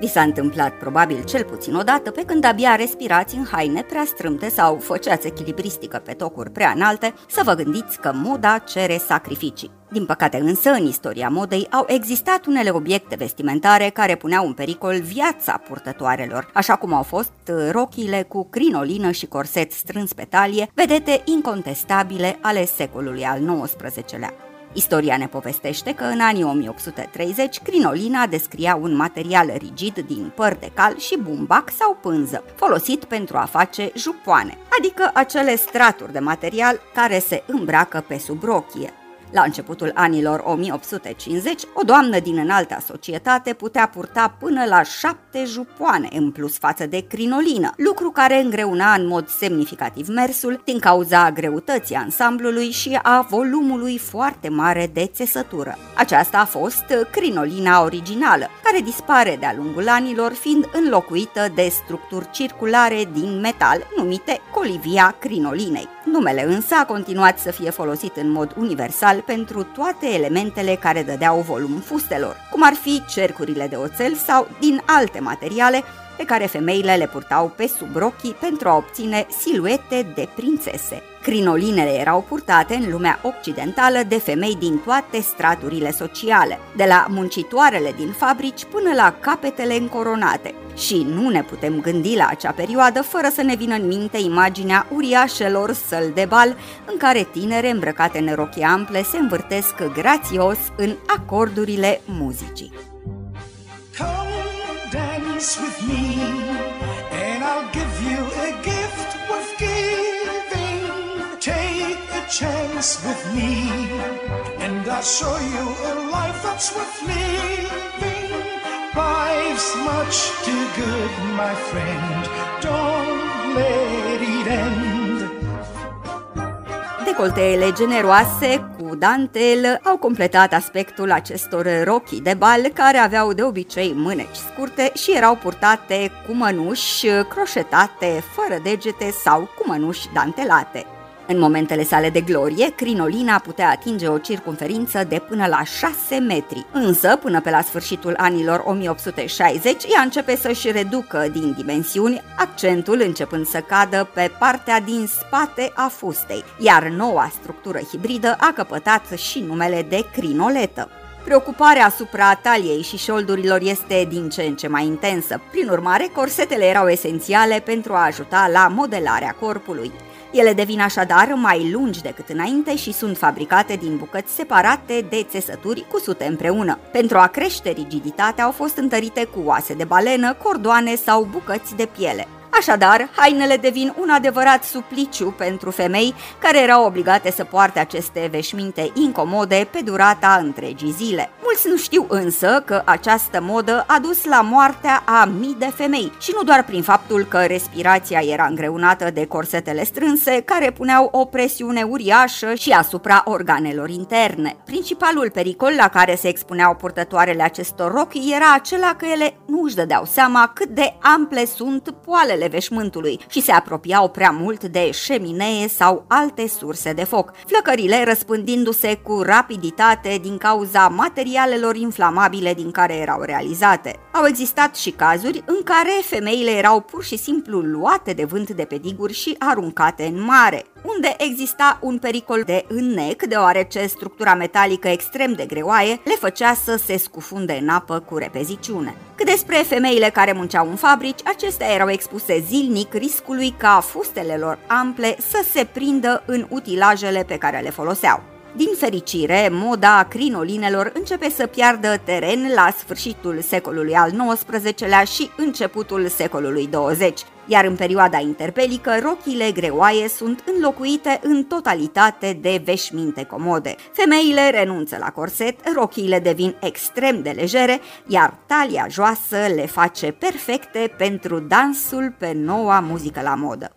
Vi s-a întâmplat probabil cel puțin odată pe când abia respirați în haine prea strâmte sau făceați echilibristică pe tocuri prea înalte, să vă gândiți că moda cere sacrificii. Din păcate însă, în istoria modei au existat unele obiecte vestimentare care puneau în pericol viața purtătoarelor, așa cum au fost rochile cu crinolină și corset strâns pe talie, vedete incontestabile ale secolului al XIX-lea. Istoria ne povestește că în anii 1830 crinolina descria un material rigid din păr de cal și bumbac sau pânză, folosit pentru a face jupoane, adică acele straturi de material care se îmbracă pe sub rochie. La începutul anilor 1850, o doamnă din înalta societate putea purta până la șapte jupoane în plus față de crinolină, lucru care îngreuna în mod semnificativ mersul din cauza greutății ansamblului și a volumului foarte mare de țesătură. Aceasta a fost crinolina originală, care dispare de-a lungul anilor fiind înlocuită de structuri circulare din metal numite colivia crinolinei. Numele însă a continuat să fie folosit în mod universal pentru toate elementele care dădeau volum fustelor, cum ar fi cercurile de oțel sau din alte materiale pe care femeile le purtau pe sub rochii pentru a obține siluete de prințese. Crinolinele erau purtate în lumea occidentală de femei din toate straturile sociale, de la muncitoarele din fabrici până la capetele încoronate. Și nu ne putem gândi la acea perioadă fără să ne vină în minte imaginea uriașelor săl de bal în care tinere îmbrăcate în rochi ample se învârtesc grațios în acordurile muzicii. Come dance with me and I'll give you a gift worth giving. Take a chance with me and I'll show you a life that's worth living. Life's much too good, my friend. Don't let it end. Decolteele generoase cu dantel au completat aspectul acestor rochii de bal care aveau de obicei mâneci scurte și erau purtate cu mănuși croșetate, fără degete sau cu mănuși dantelate. În momentele sale de glorie, crinolina putea atinge o circunferință de până la 6 metri, însă până pe la sfârșitul anilor 1860 ea începe să-și reducă din dimensiuni, accentul începând să cadă pe partea din spate a fustei, iar noua structură hibridă a căpătat și numele de crinoletă. Preocuparea asupra taliei și șoldurilor este din ce în ce mai intensă. Prin urmare, corsetele erau esențiale pentru a ajuta la modelarea corpului. Ele devin așadar mai lungi decât înainte și sunt fabricate din bucăți separate de țesături cusute împreună. Pentru a crește rigiditatea au fost întărite cu oase de balenă, cordoane sau bucăți de piele. Așadar, hainele devin un adevărat supliciu pentru femei care erau obligate să poarte aceste veșminte incomode pe durata întregii zile. Mulți nu știu însă că această modă a dus la moartea a mii de femei și nu doar prin faptul că respirația era îngreunată de corsetele strânse care puneau o presiune uriașă și asupra organelor interne. Principalul pericol la care se expuneau purtătoarele acestor rochi era acela că ele nu își dădeau seama cât de ample sunt poalele ale veșmântului și se apropiau prea mult de șeminee sau alte surse de foc, flăcările răspândindu-se cu rapiditate din cauza materialelor inflamabile din care erau realizate. Au existat și cazuri în care femeile erau pur și simplu luate de vânt de pe diguri și aruncate în mare unde exista un pericol de înnec, deoarece structura metalică extrem de greoaie le făcea să se scufunde în apă cu repeziciune. Cât despre femeile care munceau în fabrici, acestea erau expuse zilnic riscului ca fustele lor ample să se prindă în utilajele pe care le foloseau. Din fericire, moda crinolinelor începe să piardă teren la sfârșitul secolului al XIX-lea și începutul secolului 20. Iar în perioada interpelică rochile greoaie sunt înlocuite în totalitate de veșminte comode. Femeile renunță la corset, rochile devin extrem de legere, iar talia joasă le face perfecte pentru dansul pe noua muzică la modă.